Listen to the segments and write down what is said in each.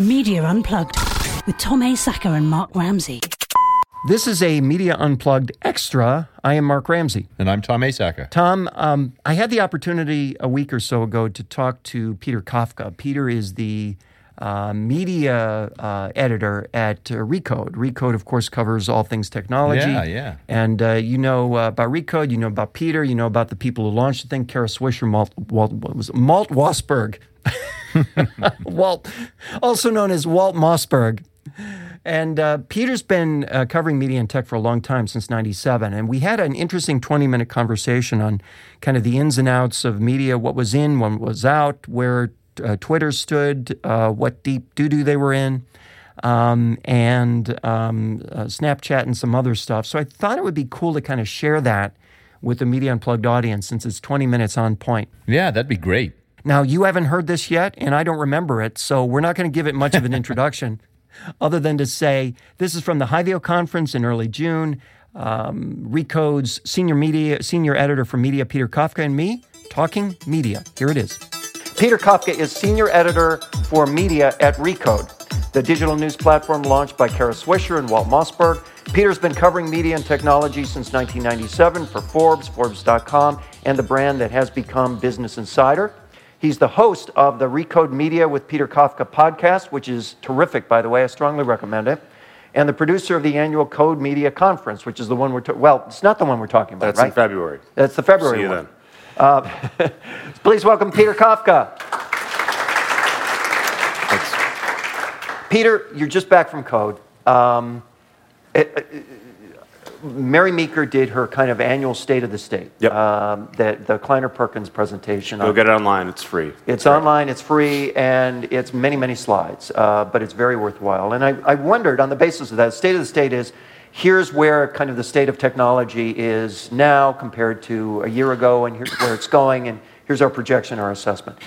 Media Unplugged with Tom Asacker and Mark Ramsey. This is a Media Unplugged extra. I am Mark Ramsey. And I'm Tom Asacker. Tom, um, I had the opportunity a week or so ago to talk to Peter Kafka. Peter is the uh, media uh, editor at uh, Recode. Recode, of course, covers all things technology. Yeah, yeah. And uh, you know uh, about Recode, you know about Peter, you know about the people who launched the thing, Kara Swisher, Malt, Walt, what was it? Malt Wasberg. Walt, also known as Walt Mossberg. And uh, Peter's been uh, covering media and tech for a long time, since 97. And we had an interesting 20 minute conversation on kind of the ins and outs of media, what was in, what was out, where uh, Twitter stood, uh, what deep doo doo they were in, um, and um, uh, Snapchat and some other stuff. So I thought it would be cool to kind of share that with the Media Unplugged audience since it's 20 minutes on point. Yeah, that'd be great. Now, you haven't heard this yet, and I don't remember it, so we're not going to give it much of an introduction other than to say this is from the HiVio conference in early June. Um, Recode's senior media, senior editor for media, Peter Kafka, and me talking media. Here it is. Peter Kafka is senior editor for media at Recode, the digital news platform launched by Kara Swisher and Walt Mossberg. Peter's been covering media and technology since 1997 for Forbes, Forbes.com, and the brand that has become Business Insider. He's the host of the Recode Media with Peter Kafka podcast, which is terrific, by the way. I strongly recommend it. And the producer of the annual Code Media Conference, which is the one we're ta- well, it's not the one we're talking about, That's right? in February. That's the February See you one. then. Uh, please welcome Peter Kafka. Thanks. Peter, you're just back from Code. Um, it- it- Mary Meeker did her kind of annual State of the State. Yep. Um, the, the Kleiner Perkins presentation. Go on- get it online. It's free. it's online, it's free, and it's many, many slides, uh, but it's very worthwhile. And I, I wondered on the basis of that, state of the state is here's where kind of the state of technology is now compared to a year ago, and here's where it's going, and here's our projection, our assessment.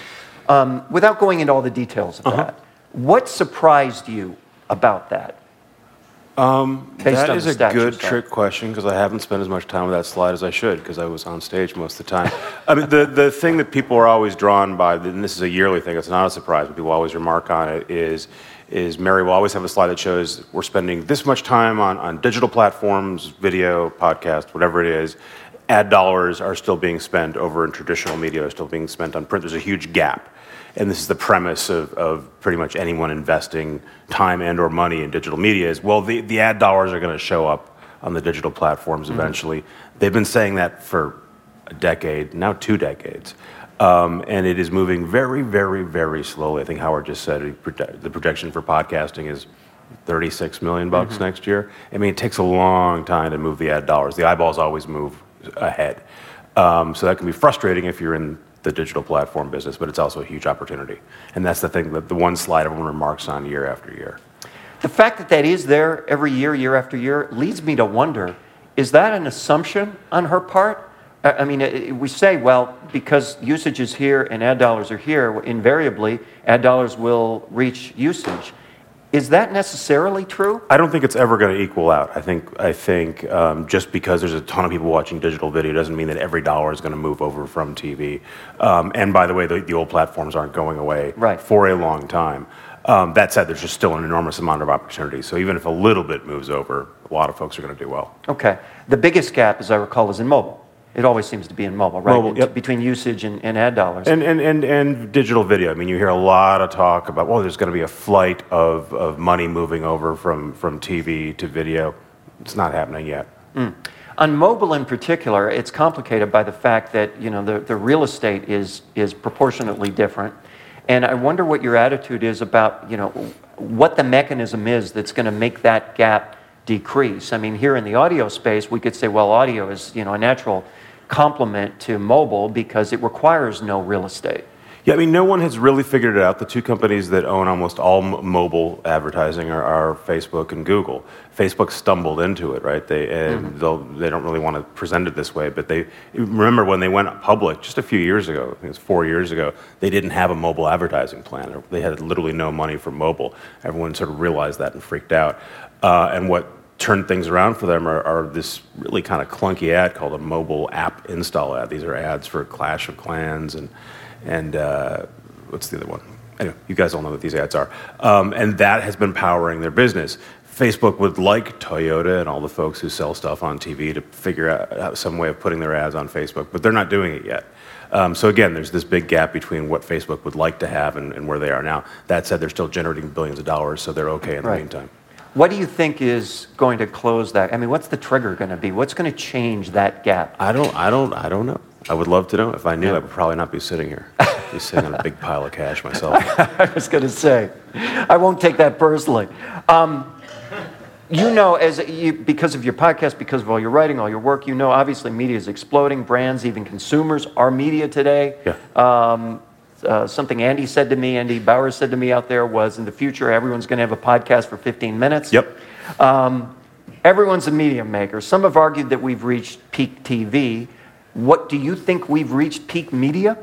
Um, without going into all the details of that, what surprised you about that? Um, That is a good trick question because I haven't spent as much time with that slide as I should because I was on stage most of the time. I mean, the, the thing that people are always drawn by, and this is a yearly thing, it's not a surprise, but people always remark on it, is, is Mary will always have a slide that shows we're spending this much time on, on digital platforms, video, podcast, whatever it is. Ad dollars are still being spent over in traditional media, are still being spent on print. There's a huge gap. And this is the premise of, of pretty much anyone investing time and or money in digital media is, well, the, the ad dollars are going to show up on the digital platforms eventually. They've been saying that for a decade, now two decades. Um, and it is moving very, very, very slowly. I think Howard just said the projection for podcasting is 36 million bucks next year. I mean, it takes a long time to move the ad dollars. The eyeballs always move ahead. Um, so that can be frustrating if you're in the digital platform business, but it's also a huge opportunity. And that's the thing that the one slide everyone remarks on year after year. The fact that that is there every year, year after year, leads me to wonder is that an assumption on her part? I mean, we say, well, because usage is here and ad dollars are here, invariably, ad dollars will reach usage. Is that necessarily true? I don't think it's ever going to equal out. I think I think um, just because there's a ton of people watching digital video doesn't mean that every dollar is going to move over from TV. Um, and by the way, the, the old platforms aren't going away Right. for a long time. Um, that said, there's just still an enormous amount of opportunity. So even if a little bit moves over, a lot of folks are going to do well. Okay. The biggest gap, as I recall, is in mobile. It always seems to be in mobile, right? Mobile, yep. Between usage and, and ad dollars. And, and, and, and digital video. I mean, you hear a lot of talk about, well, there's going to be a flight of, of money moving over from, from TV to video. It's not happening yet. Hmm. On mobile in particular, it's complicated by the fact that you know the, the real estate is is proportionately different, and I wonder what your attitude is about you know what the mechanism is that's going to make that gap decrease. I mean, here in the audio space, we could say, well, audio is you know a natural complement to mobile because it requires no real estate. Yeah, I mean, no one has really figured it out. The two companies that own almost all m- mobile advertising are, are Facebook and Google. Facebook stumbled into it, right? They and they'll they don't really want to present it this way, but they remember when they went public just a few years ago. I think it was four years ago. They didn't have a mobile advertising plan. They had literally no money for mobile. Everyone sort of realized that and freaked out. Uh, and what turned things around for them are, are this really kind of clunky ad called a mobile app install ad. These are ads for Clash of Clans and and uh, what's the other one? anyway, you guys all know what these ads are. Um, and that has been powering their business. Facebook would like Toyota and all the folks who sell stuff on TV to figure out some way of putting their ads on Facebook, but they're not doing it yet. Um, so again, there's this big gap between what Facebook would like to have and, and, where they are now. That said, they're still generating billions of dollars, so they're okay in the meantime. What do you think is going to close that? I mean, what's the trigger going to be? What's going to change that gap? I don't, I don't, I don't know. I would love to know. If I knew, yeah. I would probably not be sitting here. I'd be sitting on a big pile of cash myself. I was going to say, I won't take that personally. Um, you know, as you, because of your podcast, because of all your writing, all your work, you know, obviously media is exploding. Brands, even consumers, are media today. Yeah. Um, uh, something Andy said to me, Andy Bauer said to me out there was, in the future, everyone's going to have a podcast for 15 minutes. Yep. Um, everyone's a media maker. Some have argued that we've reached peak TV. What do you think we've reached peak media?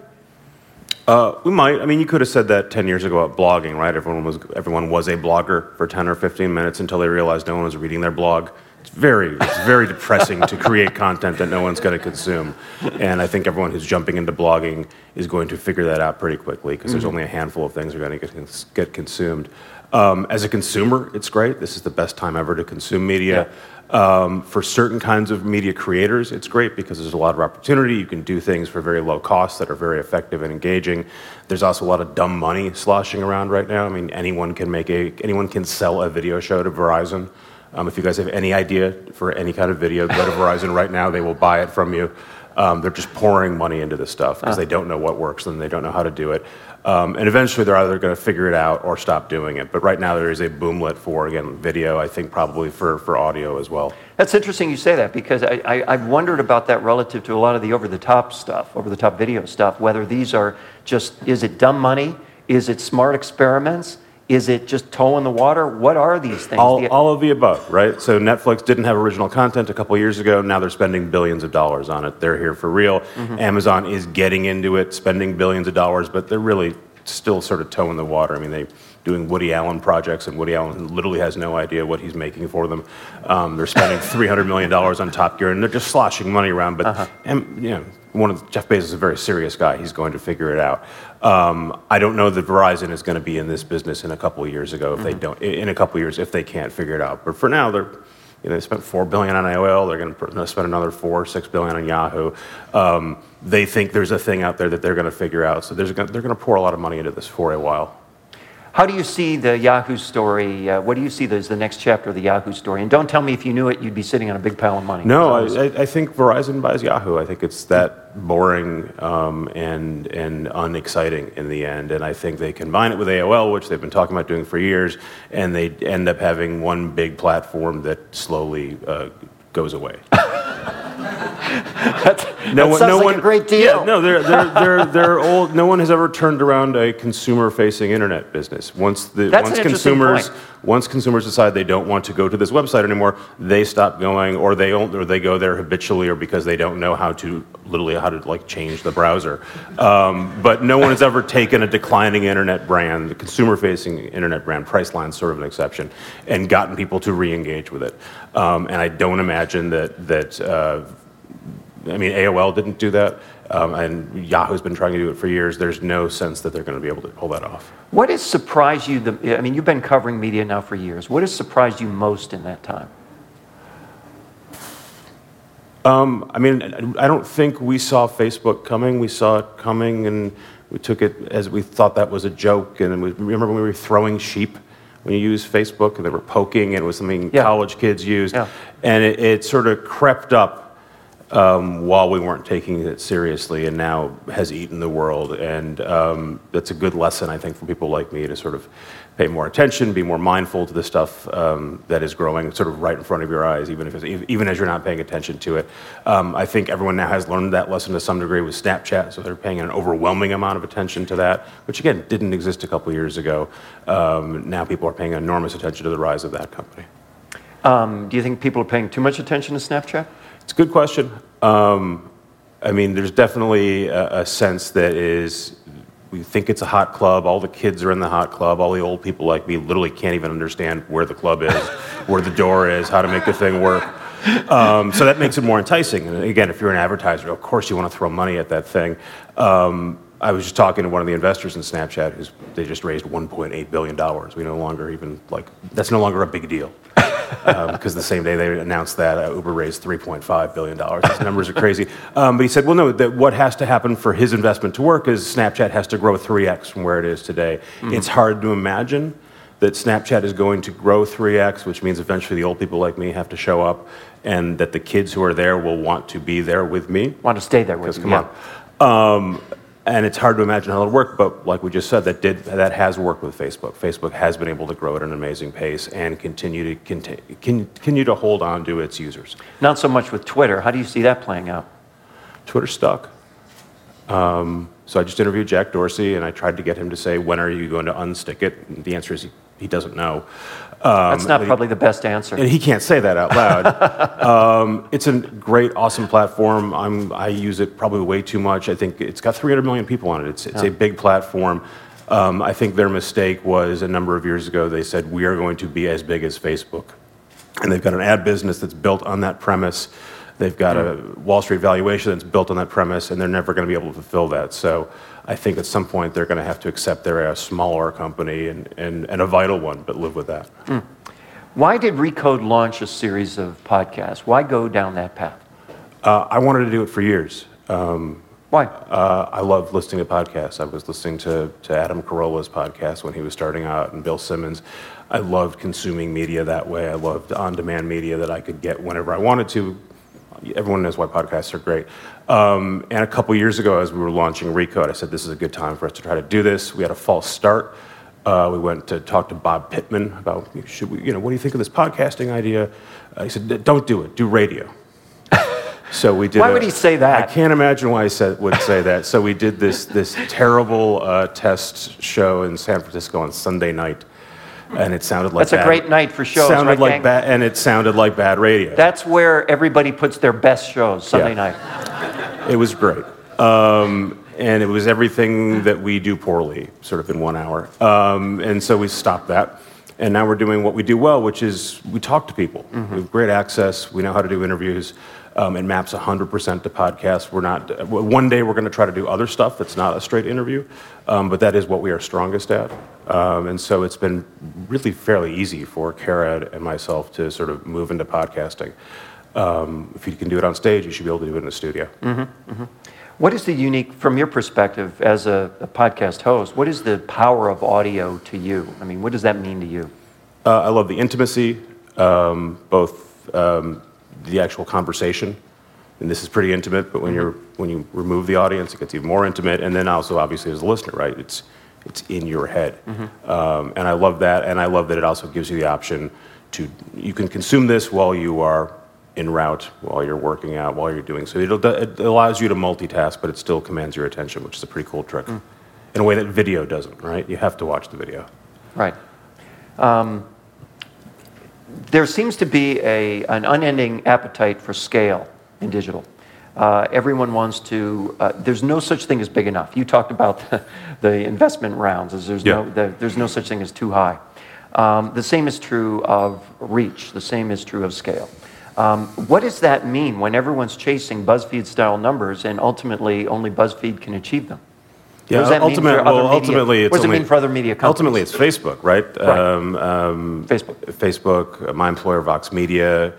Uh, we might. I mean, you could have said that 10 years ago about blogging, right? Everyone was, everyone was a blogger for 10 or 15 minutes until they realized no one was reading their blog. It's very, it's very depressing to create content that no one's going to consume. And I think everyone who's jumping into blogging is going to figure that out pretty quickly because mm-hmm. there's only a handful of things that are going to get, get consumed. Um, as a consumer, it's great. This is the best time ever to consume media. Yeah. Um, for certain kinds of media creators, it's great because there's a lot of opportunity. You can do things for very low cost that are very effective and engaging. There's also a lot of dumb money sloshing around right now. I mean, anyone can make a, anyone can sell a video show to Verizon. Um, if you guys have any idea for any kind of video, go to Verizon right now. They will buy it from you. Um, they're just pouring money into this stuff because they don't know what works and they don't know how to do it. Um, and eventually they're either going to figure it out or stop doing it. But right now there is a boomlet for, again, video, I think probably for, for audio as well. That's interesting you say that because I, I, have wondered about that relative to a lot of the over the top stuff, over the top video stuff, whether these are just, is it dumb money? Is it smart experiments? Is it just toe in the water? What are these things? All, all of the above, right? So Netflix didn't have original content a couple years ago. Now they're spending billions of dollars on it. They're here for real. Mm-hmm. Amazon is getting into it, spending billions of dollars, but they're really still sort of toe in the water. I mean, they doing Woody Allen projects, and Woody Allen literally has no idea what he's making for them. Um, they're spending $300 million on Top Gear, and they're just sloshing money around. But uh-huh. and, you know, one of the, Jeff Bezos is a very serious guy. He's going to figure it out. Um, I don't know that Verizon is going to be in this business in a couple of years ago if mm-hmm. they don't. In a couple of years, if they can't figure it out. But for now, they're you know, they spent four billion on AOL. They're going to spend another four, six billion on Yahoo. Um, they think there's a thing out there that they're going to figure out. So they're going to pour a lot of money into this for a while. How do you see the Yahoo story? Uh, what do you see as the next chapter of the Yahoo story? And don't tell me if you knew it, you'd be sitting on a big pile of money. No, I, I, think Verizon buys Yahoo. I think it's that boring um, and and unexciting in the end. And I think they combine it with AOL, which they've been talking about doing for years, and they end up having one big platform that slowly uh, goes away. that, no one, no like one, a great deal. Yeah, no, they're, they're, they're, they're old. No one has ever turned around a consumer-facing internet business. Once the That's once consumers point. once consumers decide they don't want to go to this website anymore, they stop going, or they or they go there habitually, or because they don't know how to literally how to like change the browser. Um, but no one has ever taken a declining internet brand, the consumer-facing internet brand, Priceline sort of an exception, and gotten people to re-engage with it. Um, and I don't imagine that that. Uh, I mean, AOL didn't do that, um, and Yahoo's been trying to do it for years. There's no sense that they're going to be able to pull that off. What has surprised you? The, I mean, you've been covering media now for years. What has surprised you most in that time? Um, I mean, I don't think we saw Facebook coming. We saw it coming, and we took it as we thought that was a joke. And we, remember when we were throwing sheep when you use Facebook, and they were poking, and it was something yeah. college kids used, yeah. and it, it sort of crept up um, while we weren't taking it seriously and now has eaten the world. And um, that's a good lesson, I think, for people like me to sort of pay more attention, be more mindful to the stuff um, that is growing sort of right in front of your eyes, even, if even as you're not paying attention to it. Um, I think everyone now has learned that lesson to some degree with Snapchat, so they're paying an overwhelming amount of attention to that, which again didn't exist a couple years ago. Um, now people are paying enormous attention to the rise of that company. Um, do you think people are paying too much attention to Snapchat? It's a good question. Um, I mean, there's definitely a, a, sense that is, we think it's a hot club. All the kids are in the hot club. All the old people like me literally can't even understand where the club is, where the door is, how to make the thing work. Um, so that makes it more enticing. And again, if you're an advertiser, of course you want to throw money at that thing. Um, I was just talking to one of the investors in Snapchat. Who's, they just raised 1.8 billion dollars. We no longer even like that's no longer a big deal because um, the same day they announced that uh, Uber raised 3.5 billion dollars. These numbers are crazy. Um, but he said, well, no. That what has to happen for his investment to work is Snapchat has to grow 3x from where it is today. Mm-hmm. It's hard to imagine that Snapchat is going to grow 3x, which means eventually the old people like me have to show up, and that the kids who are there will want to be there with me. Want to stay there with you? Come yeah. on. Um, and it's hard to imagine how it'll work, but like we just said, that did that has worked with Facebook. Facebook has been able to grow at an amazing pace and continue to continue, continue to hold on to its users. Not so much with Twitter. How do you see that playing out? Twitter stuck. Um, so I just interviewed Jack Dorsey, and I tried to get him to say, "When are you going to unstick it?" And the answer is he, doesn't know. Um, That's not probably he, the best answer. And he can't say that out loud. um, it's a great, awesome platform. I'm, I use it probably way too much. I think it's got 300 million people on it. It's, it's a big platform. Um, I think their mistake was a number of years ago, they said, we are going to be as big as Facebook. And they've got an ad business that's built on that premise. They've got a Wall Street valuation that's built on that premise, and they're never going to be able to fulfill that. So I think at some point they're going to have to accept they're a smaller company and, and, and a vital one, but live with that. Mm. Why did Recode launch a series of podcasts? Why go down that path? Uh, I wanted to do it for years. Um, Why? Uh, I love listening to podcasts. I was listening to, to Adam Carolla's podcast when he was starting out and Bill Simmons. I loved consuming media that way. I loved on demand media that I could get whenever I wanted to everyone knows why podcasts are great. Um, and a couple years ago, as we were launching Recode, I said this is a good time for us to try to do this. We had a false start. Uh, we went to talk to Bob Pittman about should we, you know, what do you think of this podcasting idea? Uh, he said, don't do it, do radio. So we did. Why a, would he say that? I can't imagine why he said, would say that. So we did this this terrible uh, test show in San Francisco on Sunday night and it sounded like that's bad, a great night for shows. Sounded right, like bad, and it sounded like bad radio. That's where everybody puts their best shows Sunday yeah. night. It was great, um, and it was everything that we do poorly, sort of in one hour. Um, and so we stopped that, and now we're doing what we do well, which is we talk to people. Mm-hmm. We have great access. We know how to do interviews. Um, it maps 100% to podcasts. We're not. One day we're going to try to do other stuff that's not a straight interview, um, but that is what we are strongest at. Um, and so it's been really fairly easy for Kara and myself to sort of move into podcasting. Um, if you can do it on stage, you should be able to do it in the studio. Mm-hmm, mm-hmm. What is the unique, from your perspective as a, a, podcast host, what is the power of audio to you? I mean, what does that mean to you? Uh, I love the intimacy, um, both um, the actual conversation, and this is pretty intimate. But when mm-hmm. you're when you remove the audience, it gets even more intimate. And then also, obviously, as a listener, right? It's it's in your head, um, and I love that. And I love that it also gives you the option to you can consume this while you are en route, while you're working out, while you're doing so. It'll, it allows you to multitask, but it still commands your attention, which is a pretty cool trick. Mm. In a way that video doesn't, right? You have to watch the video. Right. Um, there seems to be a, an unending appetite for scale in digital. Uh, everyone wants to, uh, there's no such thing as big enough. You talked about the, the investment rounds, as there's, yeah. no, the, there's no such thing as too high. Um, the same is true of reach, the same is true of scale. Um, what does that mean when everyone's chasing BuzzFeed style numbers and ultimately only BuzzFeed can achieve them? Yeah, ultimate, well, ultimately, it's what does only, it mean for other media companies? Ultimately, it's Facebook, right? right. Um, um, Facebook. Facebook, uh, my employer, Vox Media,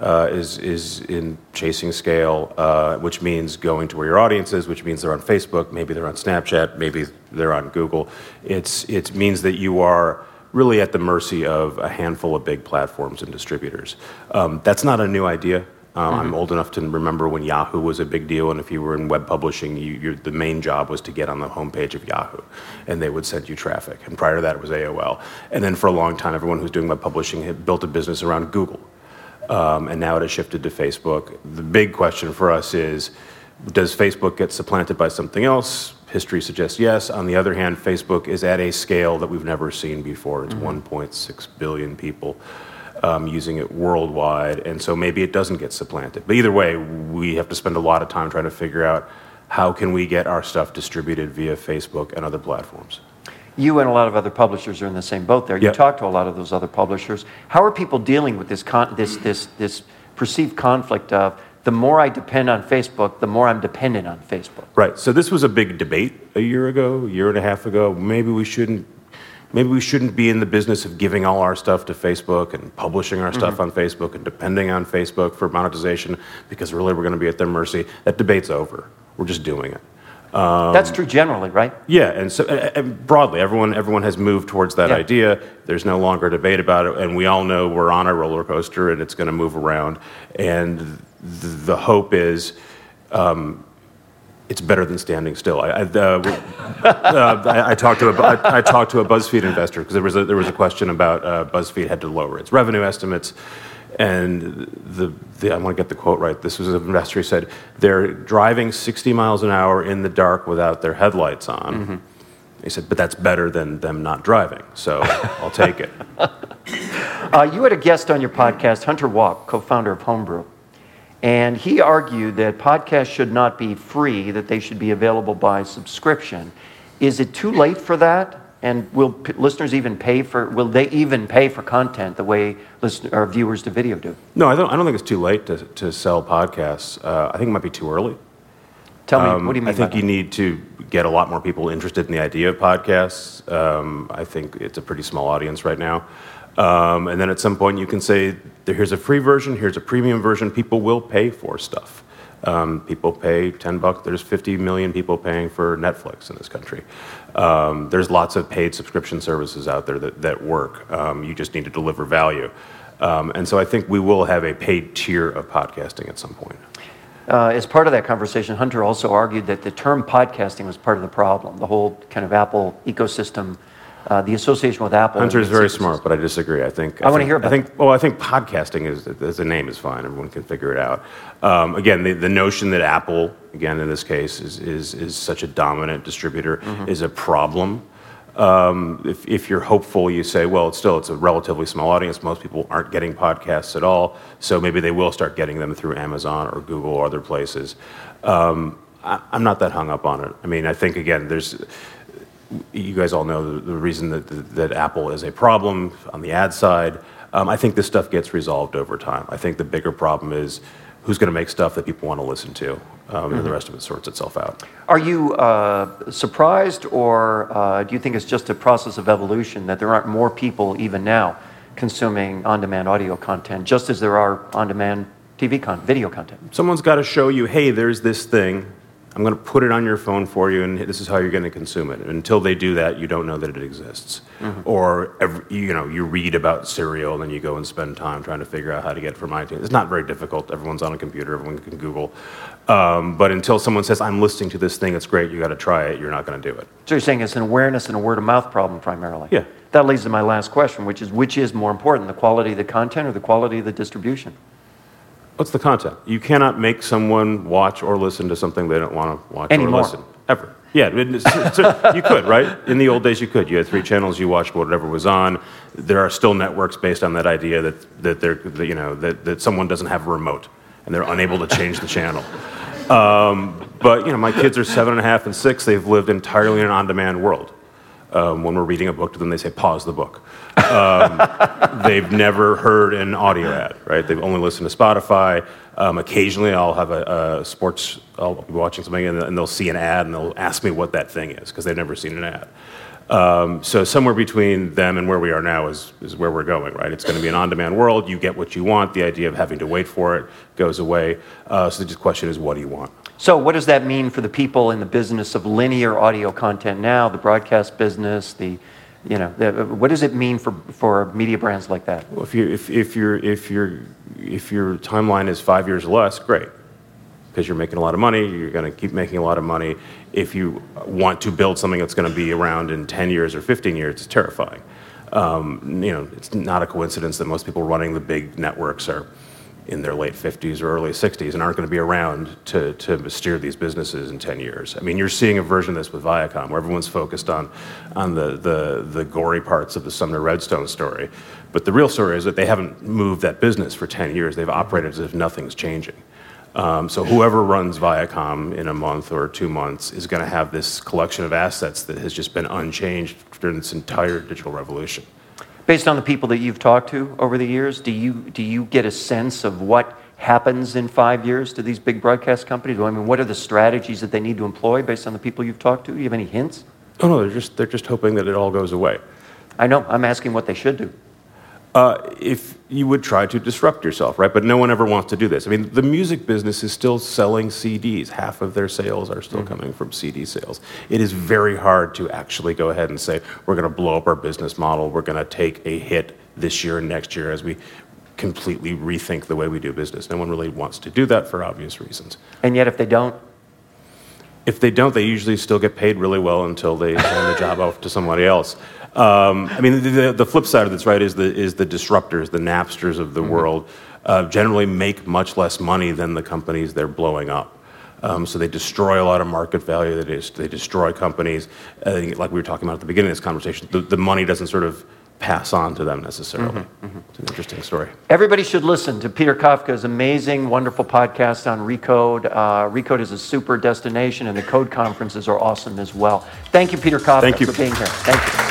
is, is in chasing scale, uh, which means going to where your audience is, which means they're on Facebook, maybe they're on Snapchat, maybe they're on Google. It's, it means that you are really at the mercy of a handful of big platforms and distributors. Um, that's not a new idea. Uh, mm-hmm. I'm old enough to remember when Yahoo was a big deal, and if you were in web publishing, you, the main job was to get on the homepage of Yahoo, and they would send you traffic. And prior to that, it was AOL. And then for a long time, everyone who's doing web publishing had built a business around Google, um, and now it has shifted to Facebook. The big question for us is, does Facebook get supplanted by something else? History suggests yes. On the other hand, Facebook is at a scale that we've never seen before. It's mm-hmm. 1.6 billion people um, using it worldwide, and so maybe it doesn't get supplanted. But either way, we have to spend a lot of time trying to figure out how can we get our stuff distributed via Facebook and other platforms. You and a lot of other publishers are in the same boat there. You yep. talk to a lot of those other publishers. How are people dealing with this, con- this, this, this perceived conflict of the more I depend on Facebook, the more I'm dependent on Facebook. Right. So this was a big debate a year ago, a year and a half ago. Maybe we shouldn't. Maybe we shouldn't be in the business of giving all our stuff to Facebook and publishing our stuff mm-hmm. on Facebook and depending on Facebook for monetization because really we're going to be at their mercy. That debate's over. We're just doing it. That's true generally, right? Yeah, and so uh, uh, broadly, everyone everyone has moved towards that Yeah. idea. There's no longer debate about it, and we all know we're on a roller coaster, and it's going to move around. And the hope is. Um, it's better than standing still. I, I, uh, uh, I, I talked to a, I, I talked to a BuzzFeed investor because there was a, there was a question about uh, BuzzFeed had to lower its revenue estimates, and the, the I want to get the quote right. This was an investor who said they're driving 60 miles an hour in the dark without their headlights on. He said, but that's better than them not driving, so I'll take it. Uh, you had a guest on your podcast, Hunter Walk, co founder of Homebrew. And he argued that podcasts should not be free, that they should be available by subscription. Is it too late for that? And will p- listeners even pay for, will they even pay for content the way listen, or viewers to video do? No, I don't. I don't think it's too late to, to sell podcasts. Uh, I think it might be too early. Tell me, Um, what do you mean I think you need to get a lot more people interested in the idea of podcasts. Um, I think it's a pretty small audience right now. Um, and then at some point you can say, here's a free version, here's a premium version. People will pay for stuff. Um, people pay 10 bucks. There's 50 million people paying for Netflix in this country. Um, there's lots of paid subscription services out there that, that work. Um, you just need to deliver value. Um, and so I think we will have a paid tier of podcasting at some point. Uh, as part of that conversation, Hunter also argued that the term podcasting was part of the problem, the whole kind of Apple ecosystem, uh, the association with Apple. Hunter is very smart, but I disagree. I think I wanna hear about I think well, I think podcasting is as a name is fine. Everyone can figure it out. Um, again, the, the notion that Apple, again in this case, is is, is such a dominant distributor Mm-hmm. is a problem. Um, if, if you're hopeful, you say, well, it's still it's a relatively small audience. Most people aren't getting podcasts at all, so maybe they will start getting them through Amazon or Google or other places. Um, I, I'm not that hung up on it. I mean, I think again, there's you guys all know the, reason that, that Apple is a problem on the ad side. Um, I think this stuff gets resolved over time. I think the bigger problem is who's going to make stuff that people want to listen to, um, and the rest of it sorts itself out. Are you uh, surprised, or uh, do you think it's just a process of evolution that there aren't more people even now consuming on-demand audio content, just as there are on-demand TV con- video content? Someone's got to show you, hey, there's this thing. I'm going to put it on your phone for you, and this is how you're going to consume it. And until they do that, you don't know that it exists. Or every, you know, you read about Serial, and then you go and spend time trying to figure out how to get it from iTunes. It's not very difficult. Everyone's on a computer. Everyone can Google. Um, but until someone says, "I'm listening to this thing. It's great. You got to try it," you're not going to do it. So you're saying it's an awareness and a word-of-mouth problem primarily? Yeah. That leads to my last question, which is, which is more important, the quality of the content or the quality of the distribution? What's the content? You cannot make someone watch or listen to something they don't want to watch Anymore. or listen. Ever. Yeah, it- it's- so you could, right? In the old days, you could. You had three channels, you watched whatever was on. There are still networks based on that idea that, that, they're, that, you know, that, that someone doesn't have a remote and they're unable to change the channel. Um, but, you know, my kids are seven and a half and six. They've lived entirely in an on demand world. Um, when we're reading a book to them, they say, pause the book. Um, they've never heard an audio ad, right? They've only listened to Spotify. Um, occasionally, I'll have a, a sports, I'll be watching something and, and they'll see an ad and they'll ask me what that thing is because they've never seen an ad. Um, so somewhere between them and where we are now is, is where we're going, right? It's going to be an on-demand world. You get what you want. The idea of having to wait for it goes away. Uh, so the question is, what do you want? So, what does that mean for the people in the business of linear audio content now, the broadcast business, the, you know, what does it mean for, for media brands like that? Well, if you if, if your if your if your timeline is five years or less, great, because you're making a lot of money. You're going to keep making a lot of money. If you want to build something that's going to be around in 10 years or 15 years, it's terrifying. Um, you know, it's not a coincidence that most people running the big networks are in their late 50s or early 60s and aren't going to be around to, to steer these businesses in 10 years. I mean, you're seeing a version of this with Viacom where everyone's focused on, on the, the, the gory parts of the Sumner Redstone story. But the real story is that they haven't moved that business for 10 years. They've operated as if nothing's changing. Um, so whoever runs Viacom in a month or two months is going to have this collection of assets that has just been unchanged during this entire digital revolution. Based on the people that you've talked to over the years, do you, do you get a sense of what happens in five years to these big broadcast companies? I mean, what are the strategies that they need to employ based on the people you've talked to? Do you have any hints? Oh no, they're just they're just hoping that it all goes away. I know. I'm asking what they should do. Uh, if you would try to disrupt yourself, right? But no one ever wants to do this. I mean, the music business is still selling CDs. Half of their sales are still mm-hmm. coming from CD sales. It is very hard to actually go ahead and say, we're going to blow up our business model. We're going to take a hit this year and next year as we completely rethink the way we do business. No one really wants to do that for obvious reasons. And yet, if they don't, if they don't, they usually still get paid really well until they hand the job off to somebody else. Um, I mean, the, the, flip side of this, right, is the, is the disruptors, the Napsters of the mm-hmm. world, uh, generally make much less money than the companies they're blowing up. Um, so they destroy a lot of market value. They, they destroy companies. Uh, like we were talking about at the beginning of this conversation, the, the money doesn't sort of pass on to them necessarily. Mm-hmm, mm-hmm. It's an interesting story. Everybody should listen to Peter Kafka's amazing, wonderful podcast on Recode. Uh, Recode is a super destination, and the Code conferences are awesome as well. Thank you, Peter Kafka, Thank you. for being here. Thank you.